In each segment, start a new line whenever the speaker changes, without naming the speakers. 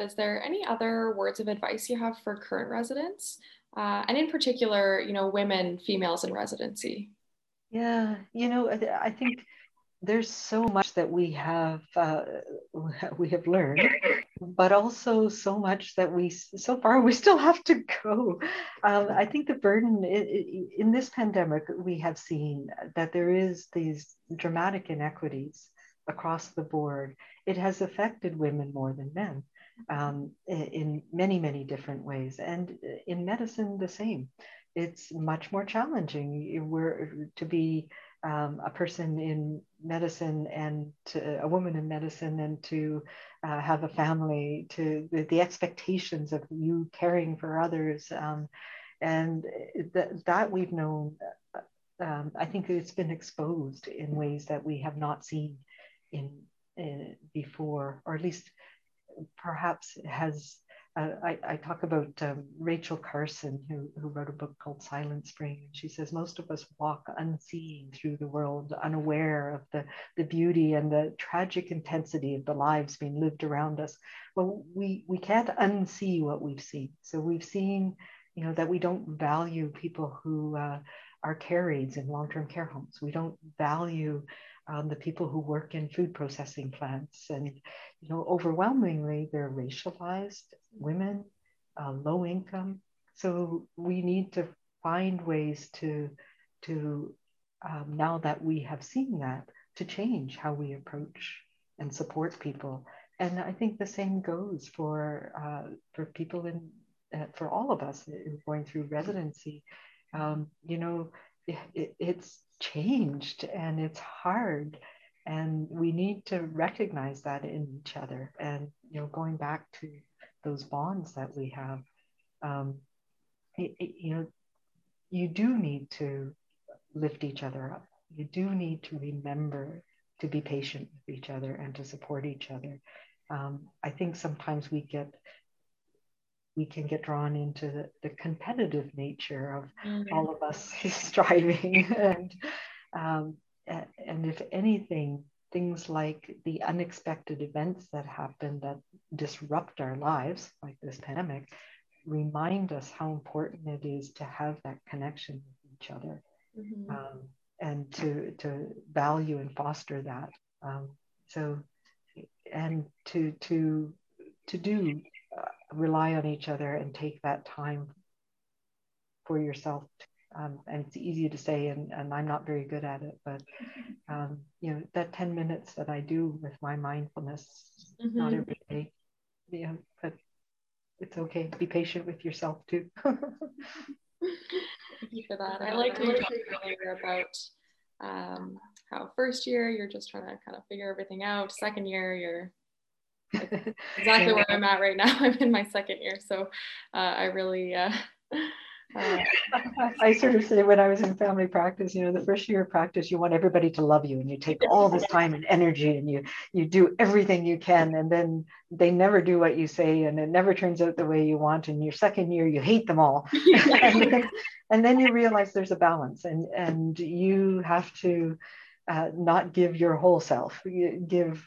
is there any other words of advice you have for current residents? Uh, and in particular, you know, women, females in residency?
Yeah, you know, I think there's so much that we have uh, we have learned but also so much that we so far we still have to go um, i think the burden in, in, this pandemic we have seen that there is these dramatic inequities across the board it has affected women more than men um, in many many different ways. And in medicine the same. It's much more challenging. We're to be um, a person in medicine and to, a woman in medicine and to uh, have a family to the, the, expectations of you caring for others um, and th- that we've known uh, um, i think it's been exposed in ways that we have not seen in, in before or at least perhaps has uh, I, I, talk about um, Rachel Carson, who, who wrote a book called Silent Spring. And she says most of us walk unseeing through the world, unaware of the, the beauty and the tragic intensity of the lives being lived around us. Well, we, we can't unsee what we've seen. So we've seen, you know, that we don't value people who uh, are care in long-term care homes. We don't value um, the people who work in food processing plants. And, you know, overwhelmingly, they're racialized women, uh, low income. So we need to find ways to, to um, now that we have seen that, to change how we approach and support people. And I think the same goes for, uh, for people in, uh, for all of us going through residency. Um, you know, it, it's changed and it's hard. And we need to recognize that in each other and you know going back to those bonds that we have um, it, it, you know you do need to lift each other up. You do need to remember to be patient with each other and to support each other. Um, i think sometimes we get we can get drawn into the, the competitive nature of mm-hmm. all of us striving and um, and if anything things like the unexpected events that happen that disrupt our lives like this pandemic remind us how important it is to have that connection with each other mm-hmm. um, and to to value and foster that um, so and to to to do rely on each other and take that time for yourself. Um, and it's easy to say, and, and I'm not very good at it, but um, you know that 10 minutes that I do with my mindfulness, mm-hmm. not every day, yeah, but it's okay. Be patient with yourself too.
Thank you for that. I like you talked earlier about um, how first year you're just trying to kind of figure everything out. Second year you're exactly where I'm at right now. I'm in my second year, so uh, I really. Uh,
uh, I sort of say when I was in family practice, you know, the first year of practice, you want everybody to love you, and you take all this time and energy, and you you do everything you can, and then they never do what you say, and it never turns out the way you want. And your second year, you hate them all, and, then, and, then, you realize there's a balance, and and you have to uh, not give your whole self, you give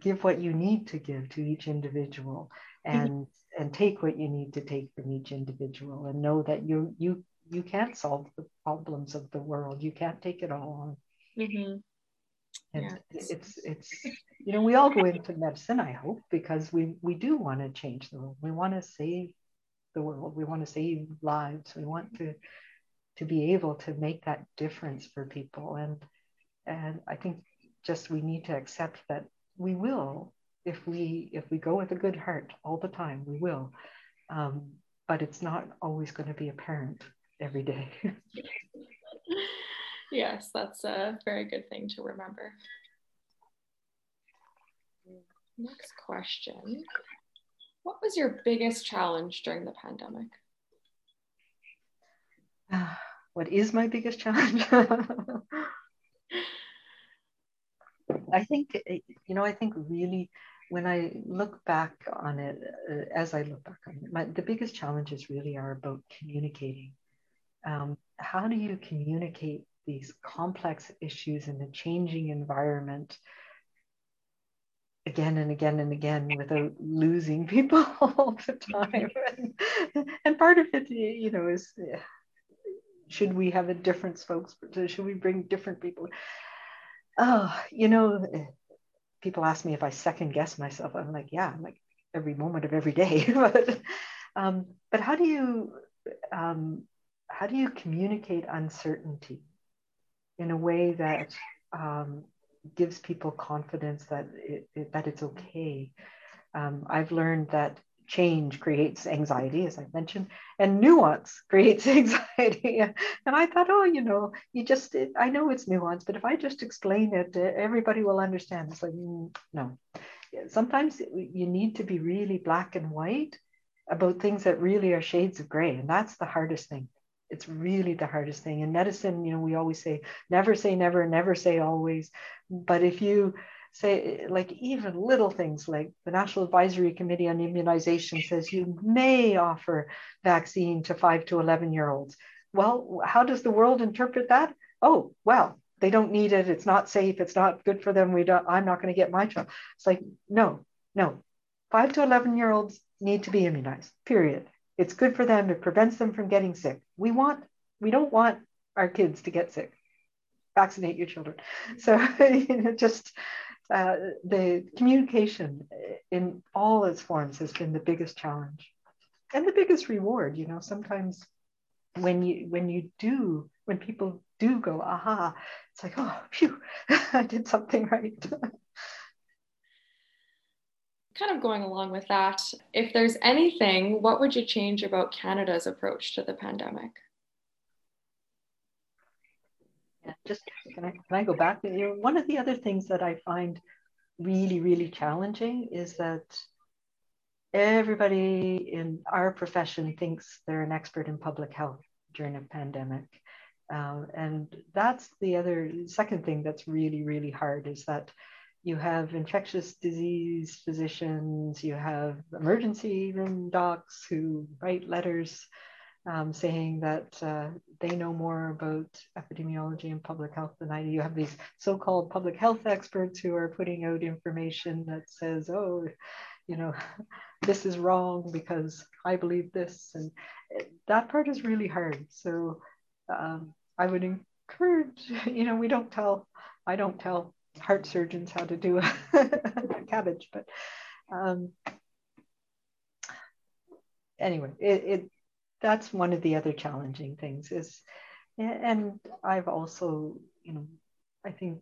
give what you need to give to each individual mm-hmm. and mm-hmm. and take what you need to take from each individual and know that you you you can't solve the problems of the world you can't take it all on mm-hmm. and yeah. it's it's you know we all go into medicine i hope because we we do want to change the world we want to save the world we want to save lives we want to to be able to make that difference for people and and i think just we need to accept that we will if we if we go with a good heart all the time we will. Um, but it's not always going to be apparent every day.
Yes that's a very good thing to remember. Next question. What was your biggest challenge during the pandemic?
Uh, what is my biggest challenge I think, eh, you know, I think really when I look back on it, uh, as I look back on it, my, the biggest challenges really are about communicating. Um, how do you communicate these complex issues in a changing environment again and again and again without losing people all the time. and, and part of it, you know, is should we have a different spokesperson? Should we bring different people? Oh, you know, people ask me if I second guess myself. I'm like, yeah, I'm like every moment of every day. but, um, but how do you um, how do you communicate uncertainty in a way that um, gives people confidence that it, it, that it's okay? Um, I've learned that change creates anxiety, as I mentioned, and nuance creates anxiety. and I thought, oh, you know, you just, it, I know it's nuance, but if I just explain it, everybody will understand. It's like, mm, no. Sometimes you need to be really black and white about things that really are shades of gray. And that's the hardest thing. It's really the hardest thing. In medicine, you know, we always say, never say never, never say always. But if you, say like even little things like the National Advisory Committee on Immunization says you may offer vaccine to 5 to 11 year olds. Well, how does the world interpret that? Oh, well, they don't need it. It's not safe. It's not good for them. We don't I'm not going to get my child. It's like no, no. 5 to 11 year olds need to be immunized. Period. It's good for them. It prevents them from getting sick. We want we don't want our kids to get sick vaccinate your children. So you know, just uh, the communication in all its forms has been the biggest challenge and the biggest reward you know sometimes when you when you do when people do go aha it's like oh phew i did something right.
Kind of going along with that if there's anything what would you change about canada's approach to the pandemic
yeah, just can I, can I go back? You one of the other things that I find really, really challenging is that everybody in our profession thinks they're an expert in public health during a pandemic. Um, and that's the other second thing that's really, really hard is that you have infectious disease physicians, you have emergency room docs who write letters um, saying that uh, they know more about epidemiology and public health than I do. You have these so called public health experts who are putting out information that says, oh, you know, this is wrong because I believe this. And that part is really hard. So um, I would encourage, you know, we don't tell, I don't tell heart surgeons how to do a, cabbage, but um, anyway, it, it that's one of the other challenging things is and i've also you know i think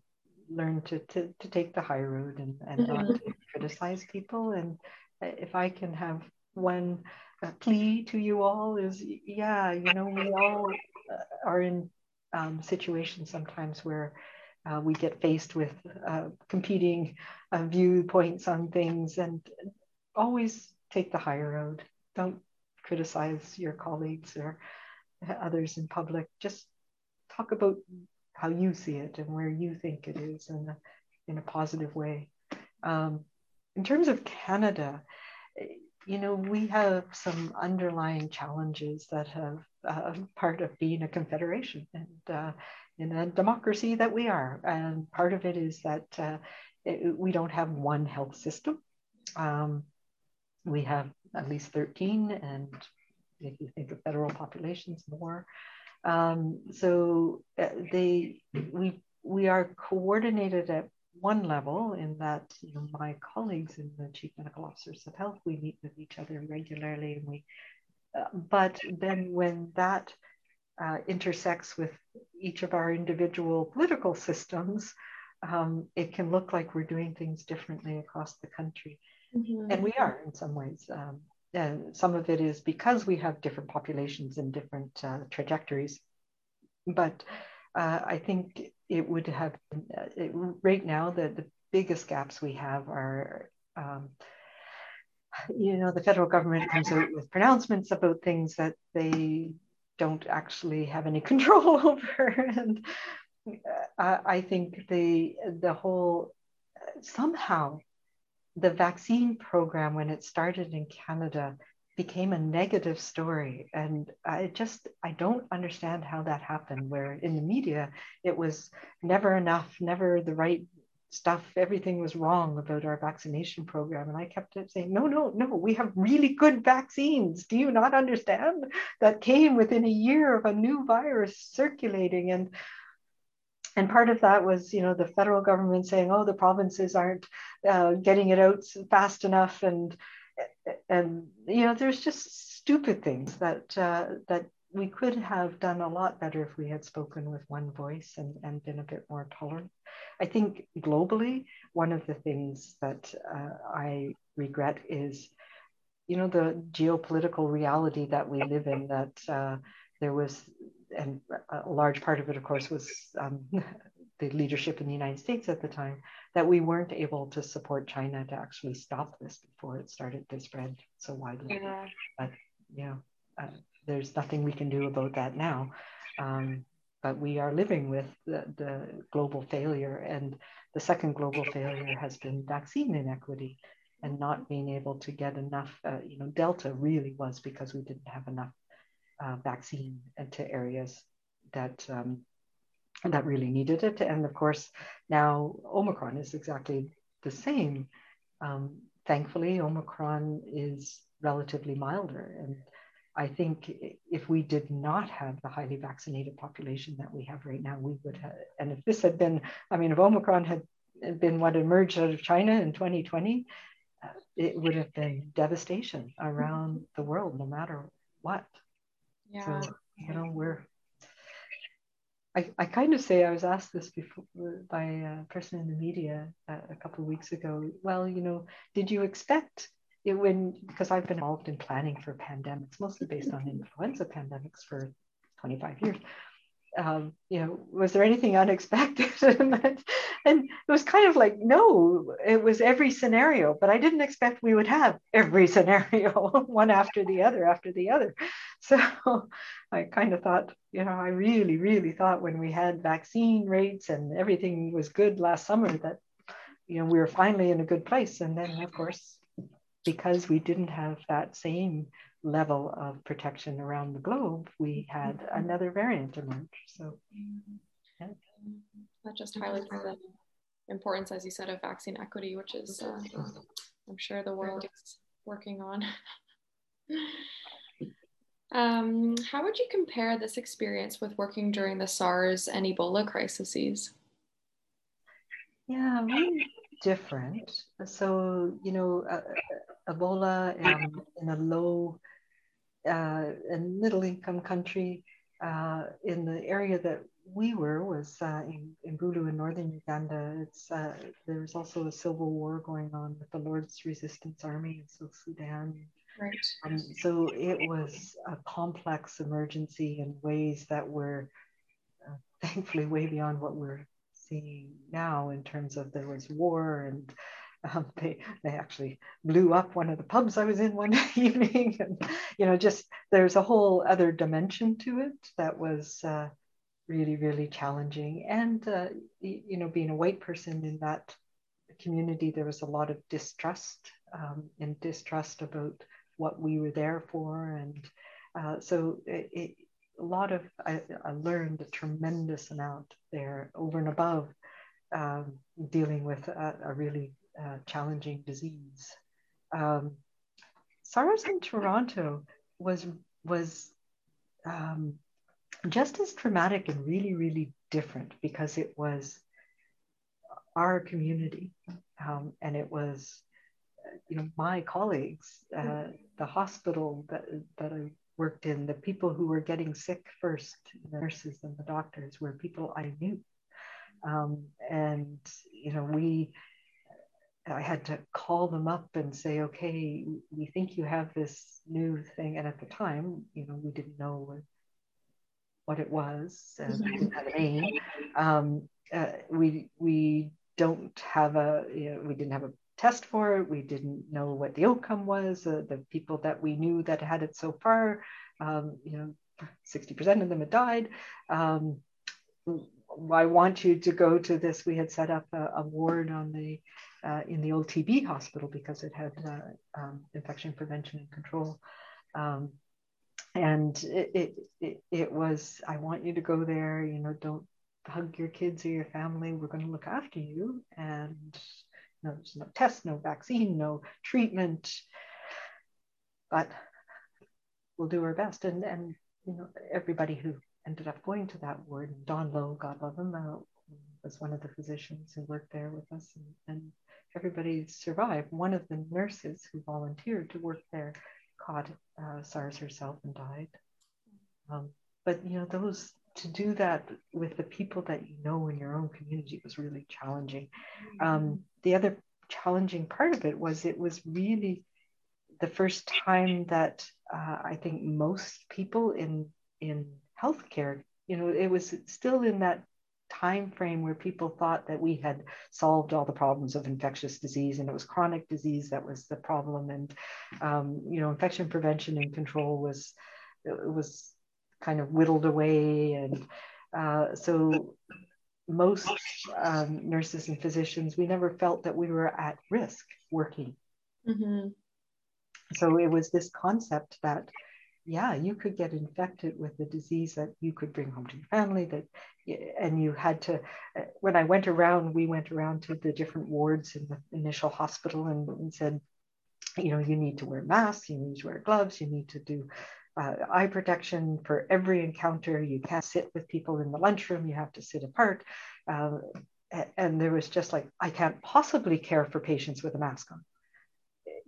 learned to to, to take the high road and, and mm-hmm. not criticize people and if i can have one uh, plea to you all is yeah you know we all uh, are in um, situations sometimes where uh, we get faced with uh, competing uh, viewpoints on things and always take the higher road don't criticize your colleagues or others in public. Just talk about how you see it and where you think it is in a, in a positive way. Um, in terms of Canada, you know, we have some underlying challenges that have uh, part of being a confederation and uh, in a democracy that we are. And part of it is that uh, it, we don't have one health system. Um, we have at least 13, and if you think of federal populations, more. Um, so uh, they we we are coordinated at one level in that you know, my colleagues in the chief medical officers of health we meet with each other regularly and we uh, but then when that uh, intersects with each of our individual political systems um, it can look like we're doing things differently across the country Mm-hmm. And we are in some ways. Um, and some of it is because we have different populations and different uh, trajectories. But uh, I think it would have, uh, it, right now, the, the biggest gaps we have are, um, you know, the federal government comes out with pronouncements about things that they don't actually have any control over. and uh, I think the, the whole, somehow the vaccine program, when it started in Canada, became a negative story. And I just, I don't understand how that happened, where in the media, it was never enough, never the right stuff, everything was wrong about our vaccination program. And I kept saying, no, no, no, we have really good vaccines. Do you not understand? That came within a year of a new virus circulating. And and part of that was, you know, the federal government saying, oh, the provinces aren't uh, getting it out fast enough. And, and, you know, there's just stupid things that, uh, that we could have done a lot better if we had spoken with one voice and, and been a bit more tolerant. I think globally, one of the things that uh, I regret is, you know, the geopolitical reality that we live in, that uh, there was, and a large part of it, of course, was um, the leadership in the United States at the time, that we weren't able to support China to actually stop this before it started to spread so widely. Yeah. But, you know, uh, there's nothing we can do about that now. Um, but we are living with the, the, global failure. And the second global failure has been vaccine inequity and not being able to get enough. Uh, you know, Delta really was because we didn't have enough uh, vaccine into areas that um, that really needed it. And of course, now Omicron is exactly the same. Um, thankfully, Omicron is relatively milder and I think if we did not have the highly vaccinated population that we have right now, we would have, and if this had been, I mean, if Omicron had been what emerged out of China in 2020, uh, it would have been devastation around the world, no matter what. Yeah. So, you know, we're, I, I kind of say, I was asked this before by a person in the media a, a couple of weeks ago. Well, you know, did you expect it when because I've been involved in planning for pandemics, mostly based on influenza pandemics for 25 years. Um, you know, was there anything unexpected? and it was kind of like, no, it was every scenario, but I didn't expect we would have every scenario, one after the other, after the other. So I kind of thought, you know, I really, really thought when we had vaccine rates and everything was good last summer that, you know, we were finally in a good place. And then, of course, because we didn't have that same level of protection around the globe, we had mm-hmm. another variant emerge. So
yeah. that just highlights the importance, as you said, of vaccine equity, which is uh, I'm sure the world is working on. um, how would you compare this experience with working during the SARS and Ebola crises?
Yeah, really different. So, you know, uh, Ebola um, in a low uh, and middle income country uh, in the area that we were was uh, in, in Gulu in northern Uganda. It's uh, there's also a civil war going on with the Lord's Resistance Army in South Sudan. Right. Um, so it was a complex emergency in ways that were uh, thankfully way beyond what we're seeing now in terms of there was war and um, they they actually blew up one of the pubs I was in one evening, and you know, just there's a whole other dimension to it that was uh, really really challenging. And uh, you know, being a white person in that community, there was a lot of distrust um, and distrust about what we were there for, and uh, so it, it, a lot of I, I, learned a tremendous amount there over and above um, dealing with a, a really uh, challenging disease. Um, SARS in Toronto was was um, just as traumatic and really really different because it was our community um, and it was you know my colleagues uh, the hospital that, that i worked in the people who were getting sick first the nurses and the doctors were people i knew um, and you know we I had to call them up and say, okay, we think you have this new thing. And at the time, you know, we didn't know what it was and we didn't have a name. Um, uh, we, we don't have a, you know, we didn't have a test for it. We didn't know what the outcome was. Uh, the people that we knew that had it so far, um, you know, 60% of them had died. Um, I want you to go to this. We had set up a, a ward on the uh, in the old TB hospital because it had uh, um, infection prevention and control. Um, and it, it, it, it, was, I want you to go there, you know, don't hug your kids or your family. We're going to look after you. And know, there's no test, no vaccine, no treatment. But we'll do our best. And, and you know, everybody who ended up going to that ward, Don Low, God love him, uh, was one of the physicians who worked there with us. And, and everybody survived. One of the nurses who volunteered to work there caught uh, SARS herself and died. Um, but you know, those to do that with the people that you know in your own community was really challenging. Um, the other challenging part of it was it was really the first time that uh, I think most people in in healthcare, you know, it was still in that time frame where people thought that we had solved all the problems of infectious disease and it was chronic disease that was the problem and um, you know infection prevention and control was it was kind of whittled away and uh, so most um, nurses and physicians we never felt that we were at risk working mm-hmm. so it was this concept that yeah, you could get infected with a disease that you could bring home to your family. That, and you had to. Uh, when I went around, we went around to the different wards in the initial hospital and, and said, you know, you need to wear masks, you need to wear gloves, you need to do uh, eye protection for every encounter. You can't sit with people in the lunchroom. You have to sit apart. Uh, and there was just like, I can't possibly care for patients with a mask on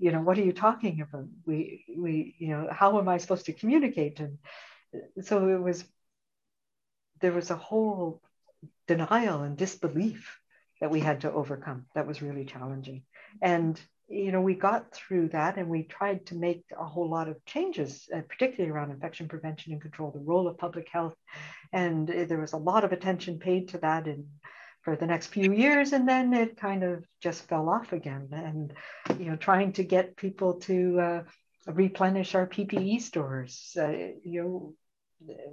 you know what are you talking about we we you know how am i supposed to communicate and so it was there was a whole denial and disbelief that we had to overcome that was really challenging and you know we got through that and we tried to make a whole lot of changes uh, particularly around infection prevention and control the role of public health. And there was a lot of attention paid to that in for the next few years and then it kind of just fell off again. And you know trying to get people to uh, replenish our ppe stores uh, you know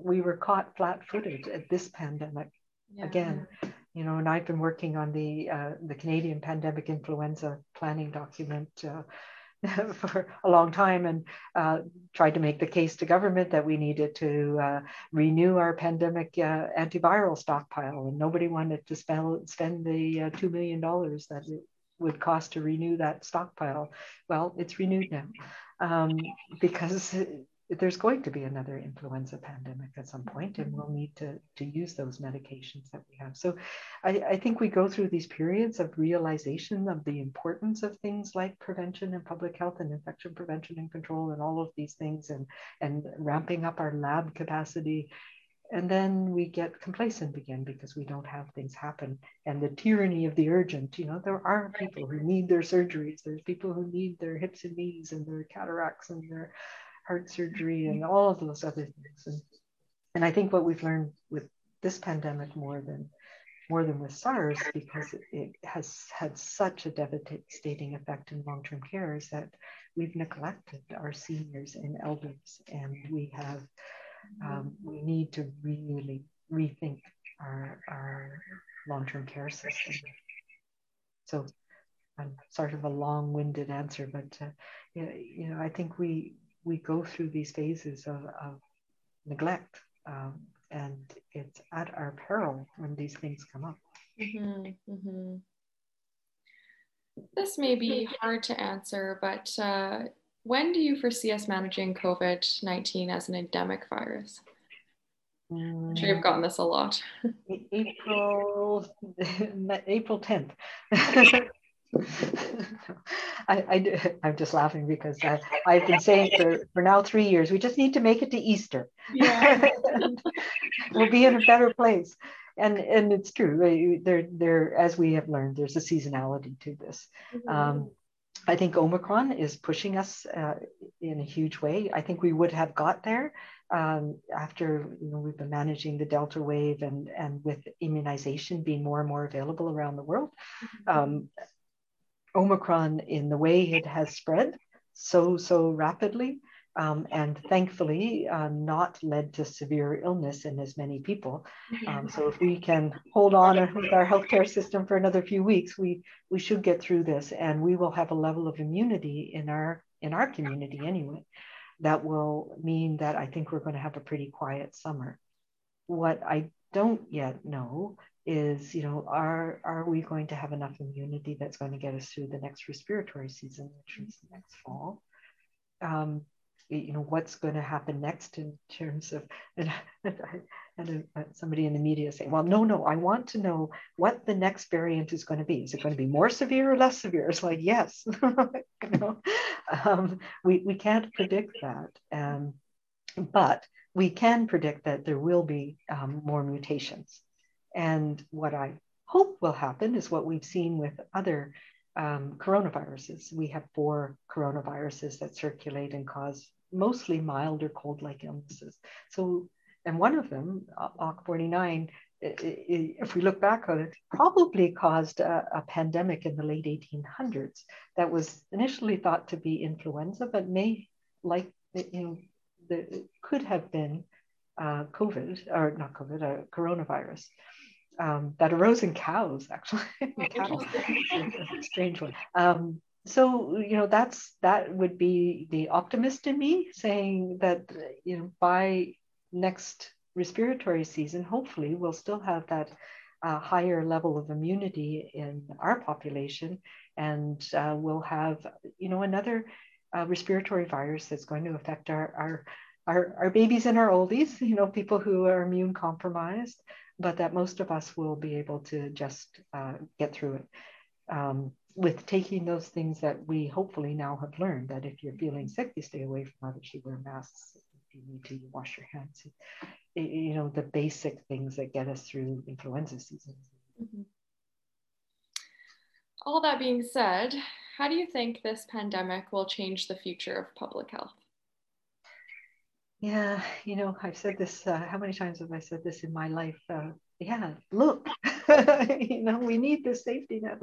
we were caught flat-footed at this pandemic yeah. again you know and i've been working on the uh, the canadian pandemic influenza planning document uh, for a long time and uh, tried to make the case to government that we needed to uh, renew our pandemic uh, antiviral stockpile. And nobody wanted to spend, spend the uh, $2 million that it would cost to renew that stockpile. Well, it's renewed now um, because there's going to be another influenza pandemic at some point and we'll mm-hmm. need to, to use those medications that we have. So I, I think we go through these periods of realization of the importance of things like prevention and public health and infection prevention and control and all of these things and and ramping up our lab capacity. And then we get complacent again because we don't have things happen. And the tyranny of the urgent you know there are people who need their surgeries. There's people who need their hips and knees and their cataracts and their heart surgery and all of those other things. And, and I think what we've learned with this pandemic more than more than with SARS, because it, has had such a devastating effect in long-term care, is that we've neglected our seniors and elders, and we have um, we need to really rethink our, our long-term care system. So, I'm sort of a long-winded answer, but uh, you know, I think we we go through these phases of, of neglect um, and it's at our peril when these things come up mm-hmm, mm-hmm.
this may be hard to answer but uh, when do you foresee us managing covid-19 as an endemic virus I'm sure you've gotten this a lot.
April April 10th. I, I, I'm just laughing because I, I've been saying for, for now three years, we just need to make it to Easter. Yeah. we'll be in a better place. And, and it's true. There, there, as we have learned, there's a seasonality to this. Mm-hmm. Um, I think Omicron is pushing us uh, in a huge way. I think we would have got there um, after you know we've been managing the Delta wave and and with immunization being more and more available around the world. Mm-hmm. Um, Omicron in the way it has spread so, so rapidly, um, and thankfully uh, not led to severe illness in as many people. Um, so if we can hold on with our healthcare system for another few weeks, we, we should get through this and we will have a level of immunity in our, in our community anyway. That will mean that I think we're going to have a pretty quiet summer. What I don't yet know is, you know, are are we going to have enough immunity that's going to get us through the next respiratory season, which is next fall? Um, you know what's going to happen next in terms of and, and somebody in the media saying well no no i want to know what the next variant is going to be. Is it going to be more severe or less severe? It's like yes you know, um, we, we can't predict that um, but we can predict that there will be um, more mutations and what i hope will happen is what we've seen with other um, coronaviruses. We have four coronaviruses that circulate and cause mostly mild or cold like illnesses. So, and one of them, OC49, if we look back on it, probably caused a, a, pandemic in the late 1800s that was initially thought to be influenza, but may, like, you know, the, could have been uh, COVID, or not COVID, a coronavirus. Um, that arose in cows, actually. cattle. strange one. Um, so you know that's that would be the optimist in me saying that you know by next respiratory season hopefully we'll still have that uh, higher level of immunity in our population and uh, we'll have you know another uh, respiratory virus that's going to affect our, our our our babies and our oldies you know people who are immune compromised but that most of us will be able to just uh, get through it um, with taking those things that we hopefully now have learned that if you're feeling sick, you stay away from others, you wear masks, if you need to, you wash your hands. You know, the basic things that get us through influenza season. Mm-hmm.
All that being said, how do you think this pandemic will change the future of public health?
Yeah, you know, I've said this, uh, how many times have I said this in my life? Uh, yeah, look, you know, we need this safety net.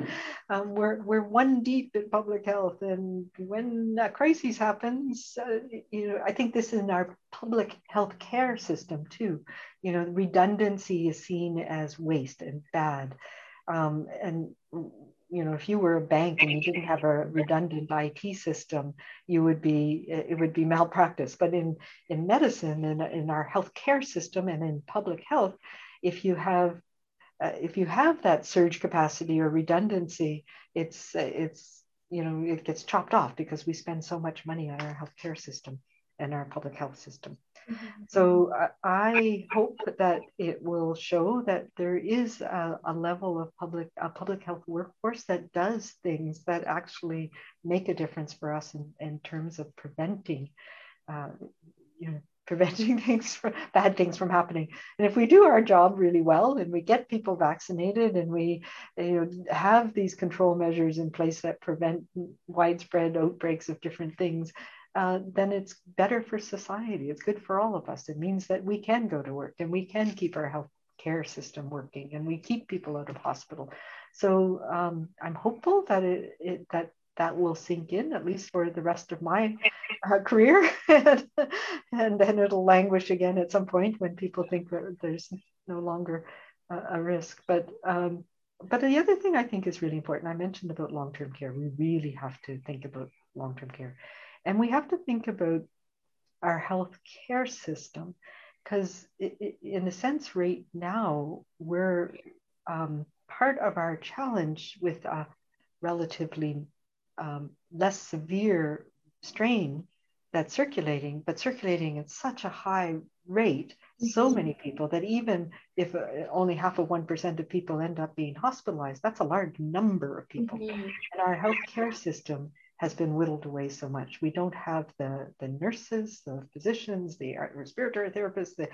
Um, we're, we're one deep in public health. And when a crisis happens, uh, you know, I think this is in our public health care system too. You know, redundancy is seen as waste and bad. Um, and you know if you were a bank and you didn't have a redundant IT system, you would be it would be malpractice. But in in medicine and in, in our healthcare system and in public health, if you have uh, if you have that surge capacity or redundancy, it's it's you know it gets chopped off because we spend so much money on our healthcare system and our public health system. Mm-hmm. So uh, I hope that it will show that there is a, a, level of public a public health workforce that does things that actually make a difference for us in, in terms of preventing, uh, you know, preventing things from bad things from happening. And if we do our job really well and we get people vaccinated and we you know, have these control measures in place that prevent widespread outbreaks of different things, uh, then it's better for society. It's good for all of us. It means that we can go to work and we can keep our health care system working and we keep people out of hospital. So um, I'm hopeful that it, it, that that will sink in at least for the rest of my uh, career, and, then it'll languish again at some point when people think that there's no longer a, a risk. But um, but the other thing I think is really important. I mentioned about long-term care. We really have to think about long-term care and we have to think about our health care system because, in a sense, right now, we're um, part of our challenge with a relatively um, less severe strain that's circulating, but circulating at such a high rate, so mm-hmm. many people that even if uh, only half of 1% of people end up being hospitalized, that's a large number of people. Mm-hmm. And our healthcare system has been whittled away so much. We don't have the, the nurses, the physicians, the respiratory therapists, the,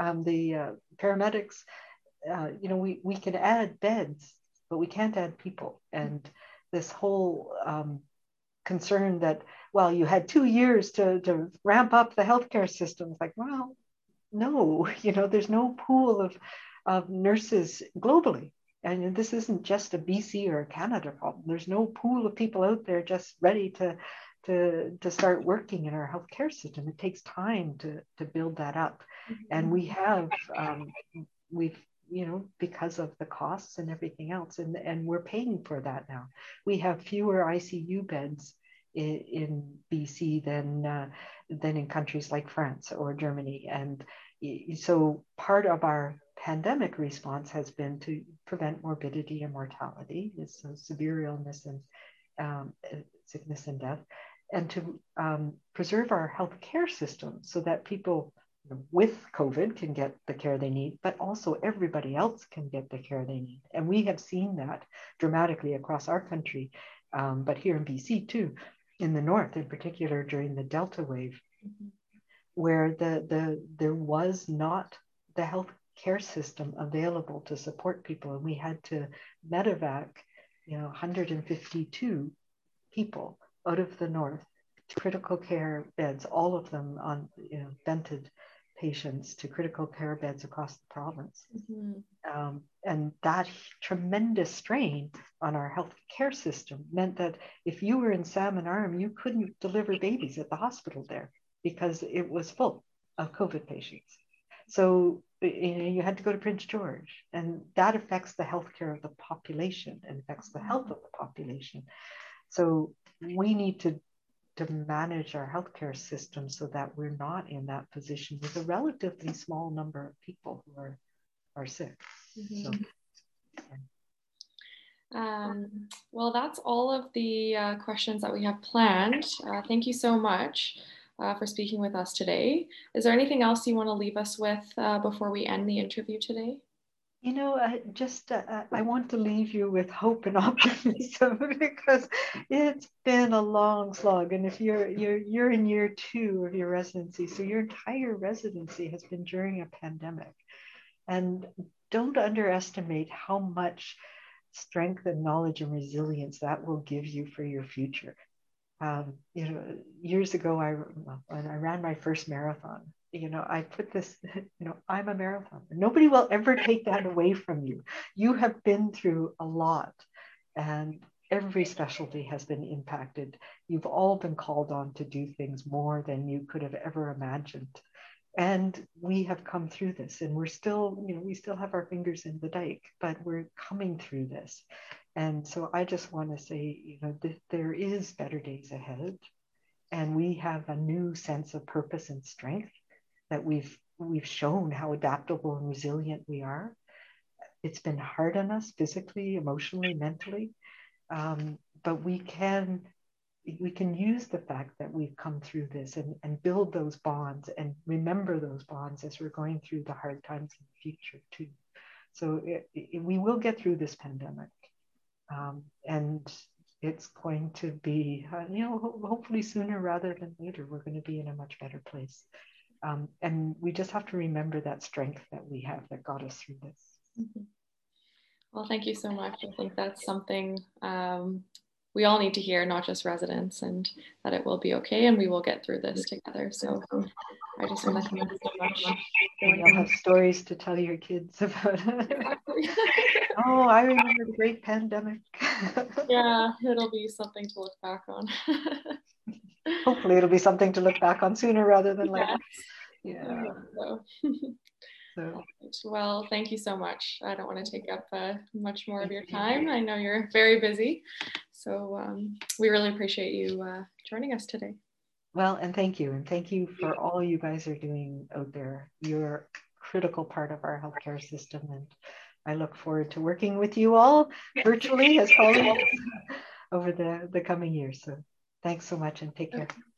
um, the uh, paramedics. Uh, you know, we, we can add beds, but we can't add people. And this whole um, concern that, well, you had two years to, to ramp up the healthcare system. It's like, well, no, you know, there's no pool of, of nurses globally. And this isn't just a BC or a Canada problem. There's no pool of people out there just ready to, to, to start working in our healthcare system. It takes time to, to build that up. Mm-hmm. And we have, um, we've, you know, because of the costs and everything else, and, and we're paying for that now. We have fewer ICU beds in, in BC than, uh, than in countries like France or Germany. And so part of our pandemic response has been to prevent morbidity and mortality, so severe illness and um, sickness and death, and to um, preserve our healthcare system so that people with COVID can get the care they need, but also everybody else can get the care they need. And we have seen that dramatically across our country, um, but here in BC too, in the north in particular during the Delta wave, mm-hmm. where the, the there was not the health care system available to support people, and we had to medevac, you know, 152 people out of the north to critical care beds, all of them on you know vented patients to critical care beds across the province. Mm-hmm. Um, and that tremendous strain on our health care system meant that if you were in Salmon Arm, you couldn't deliver babies at the hospital there because it was full of COVID patients. So you, know, you had to go to Prince George, and that affects the healthcare of the population and affects the health of the population. So we need to to manage our healthcare system so that we're not in that position with a relatively small number of people who are, are sick. Mm-hmm. So,
um, well, that's all of the uh, questions that we have planned. Uh, thank you so much uh, for speaking with us today. Is there anything else you want to leave us with uh, before we end the interview today?
You know, I just uh, I want to leave you with hope and optimism because it's been a long slog. And if you're you're you're in year two of your residency, so your entire residency has been during a pandemic, and don't underestimate how much strength and knowledge and resilience that will give you for your future. Um, you know, years ago, I when I ran my first marathon, you know, I put this, you know, I'm a marathoner. Nobody will ever take that away from you. You have been through a lot, and every specialty has been impacted. You've all been called on to do things more than you could have ever imagined. And we have come through this, and we're still, you know, we still have our fingers in the dike, but we're coming through this. And so I just want to say, you know, th- there is better days ahead, and we have a new sense of purpose and strength that we've we've shown how adaptable and resilient we are. It's been hard on us physically, emotionally, mentally, um, but we can we can use the fact that we've come through this and, and build those bonds and remember those bonds as we're going through the hard times in the future too. So it, it, we will get through this pandemic, um, and it's going to be, uh, you know, ho- hopefully sooner rather than later, we're going to be in a much better place. Um, and we just have to remember that strength that we have that got us through this. Mm-hmm.
Well, thank you so much. I think that's something um, we all need to hear, not just residents, and that it will be okay and we will get through this together. So I just want to thank you so much.
You'll have stories to tell your kids about it. oh, I remember the great pandemic.
yeah, it'll be something to look back on
hopefully it'll be something to look back on sooner rather than later. Yeah.
So. so. Well, thank you so much. I don't want to take up uh, much more of your time. I know you're very busy. So um, we really appreciate you uh, joining us today.
Well, and thank you. And thank you for all you guys are doing out there. You're a critical part of our healthcare system. And I look forward to working with you all virtually as colleagues over the, the coming years. So Thanks so much and take care.